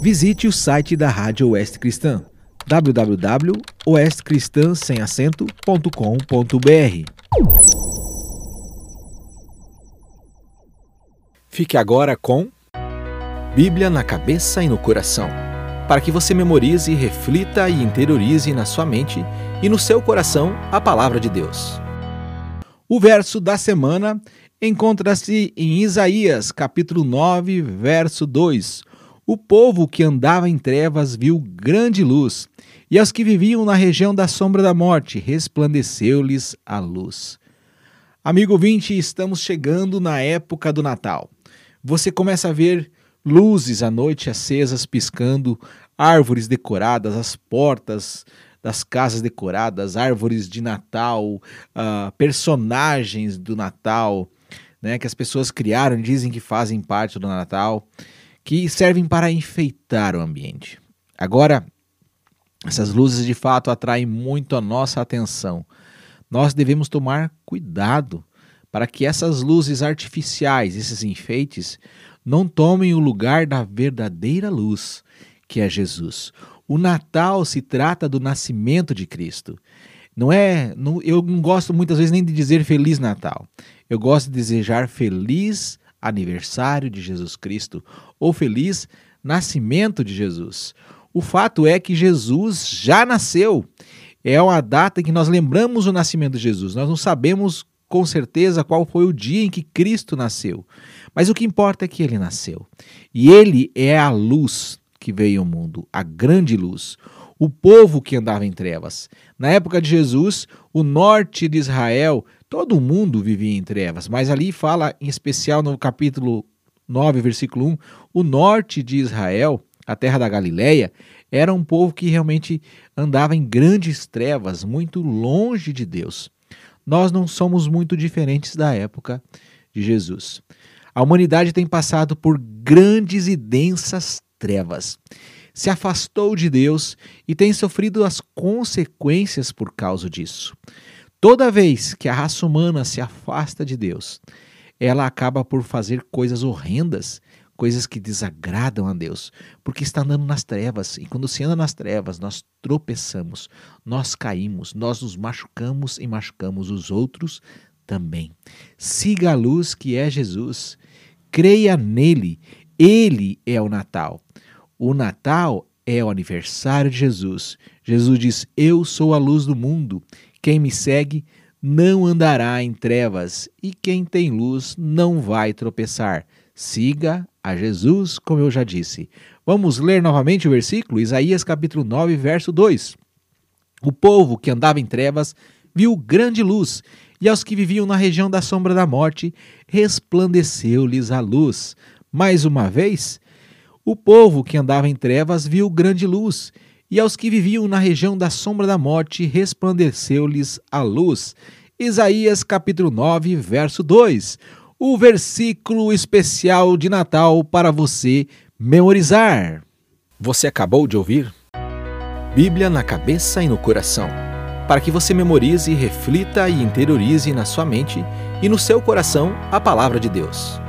Visite o site da Rádio Oeste Cristã www.oestcristãsemacento.com.br Fique agora com Bíblia na cabeça e no coração, para que você memorize, reflita e interiorize na sua mente e no seu coração a palavra de Deus. O verso da semana encontra-se em Isaías, capítulo 9, verso 2. O povo que andava em trevas viu grande luz, e aos que viviam na região da sombra da morte resplandeceu-lhes a luz. Amigo 20, estamos chegando na época do Natal. Você começa a ver luzes à noite acesas piscando, árvores decoradas, as portas das casas decoradas, árvores de Natal, uh, personagens do Natal, né, que as pessoas criaram, dizem que fazem parte do Natal, que servem para enfeitar o ambiente. Agora, essas luzes de fato atraem muito a nossa atenção. Nós devemos tomar cuidado para que essas luzes artificiais, esses enfeites, não tomem o lugar da verdadeira luz, que é Jesus. O Natal se trata do nascimento de Cristo. Não é, não, eu não gosto muitas vezes nem de dizer feliz Natal. Eu gosto de desejar feliz aniversário de Jesus Cristo ou feliz nascimento de Jesus. O fato é que Jesus já nasceu. É uma data em que nós lembramos o nascimento de Jesus. Nós não sabemos com certeza qual foi o dia em que Cristo nasceu. Mas o que importa é que ele nasceu. E ele é a luz que veio ao mundo, a grande luz, o povo que andava em trevas. Na época de Jesus, o norte de Israel, todo mundo vivia em trevas, mas ali fala em especial no capítulo 9, versículo 1, o norte de Israel, a terra da Galileia, era um povo que realmente andava em grandes trevas, muito longe de Deus. Nós não somos muito diferentes da época de Jesus. A humanidade tem passado por grandes e densas trevas. Se afastou de Deus e tem sofrido as consequências por causa disso. Toda vez que a raça humana se afasta de Deus, ela acaba por fazer coisas horrendas, coisas que desagradam a Deus, porque está andando nas trevas. E quando se anda nas trevas, nós tropeçamos, nós caímos, nós nos machucamos e machucamos os outros também. Siga a luz que é Jesus. Creia nele. Ele é o Natal. O Natal é o aniversário de Jesus. Jesus diz: Eu sou a luz do mundo. Quem me segue não andará em trevas, e quem tem luz não vai tropeçar. Siga a Jesus, como eu já disse. Vamos ler novamente o versículo, Isaías capítulo 9, verso 2. O povo que andava em trevas viu grande luz, e aos que viviam na região da sombra da morte, resplandeceu-lhes a luz. Mais uma vez, o povo que andava em trevas viu grande luz, e aos que viviam na região da sombra da morte resplandeceu-lhes a luz. Isaías capítulo 9, verso 2. O versículo especial de Natal para você memorizar. Você acabou de ouvir? Bíblia na cabeça e no coração, para que você memorize, reflita e interiorize na sua mente e no seu coração a palavra de Deus.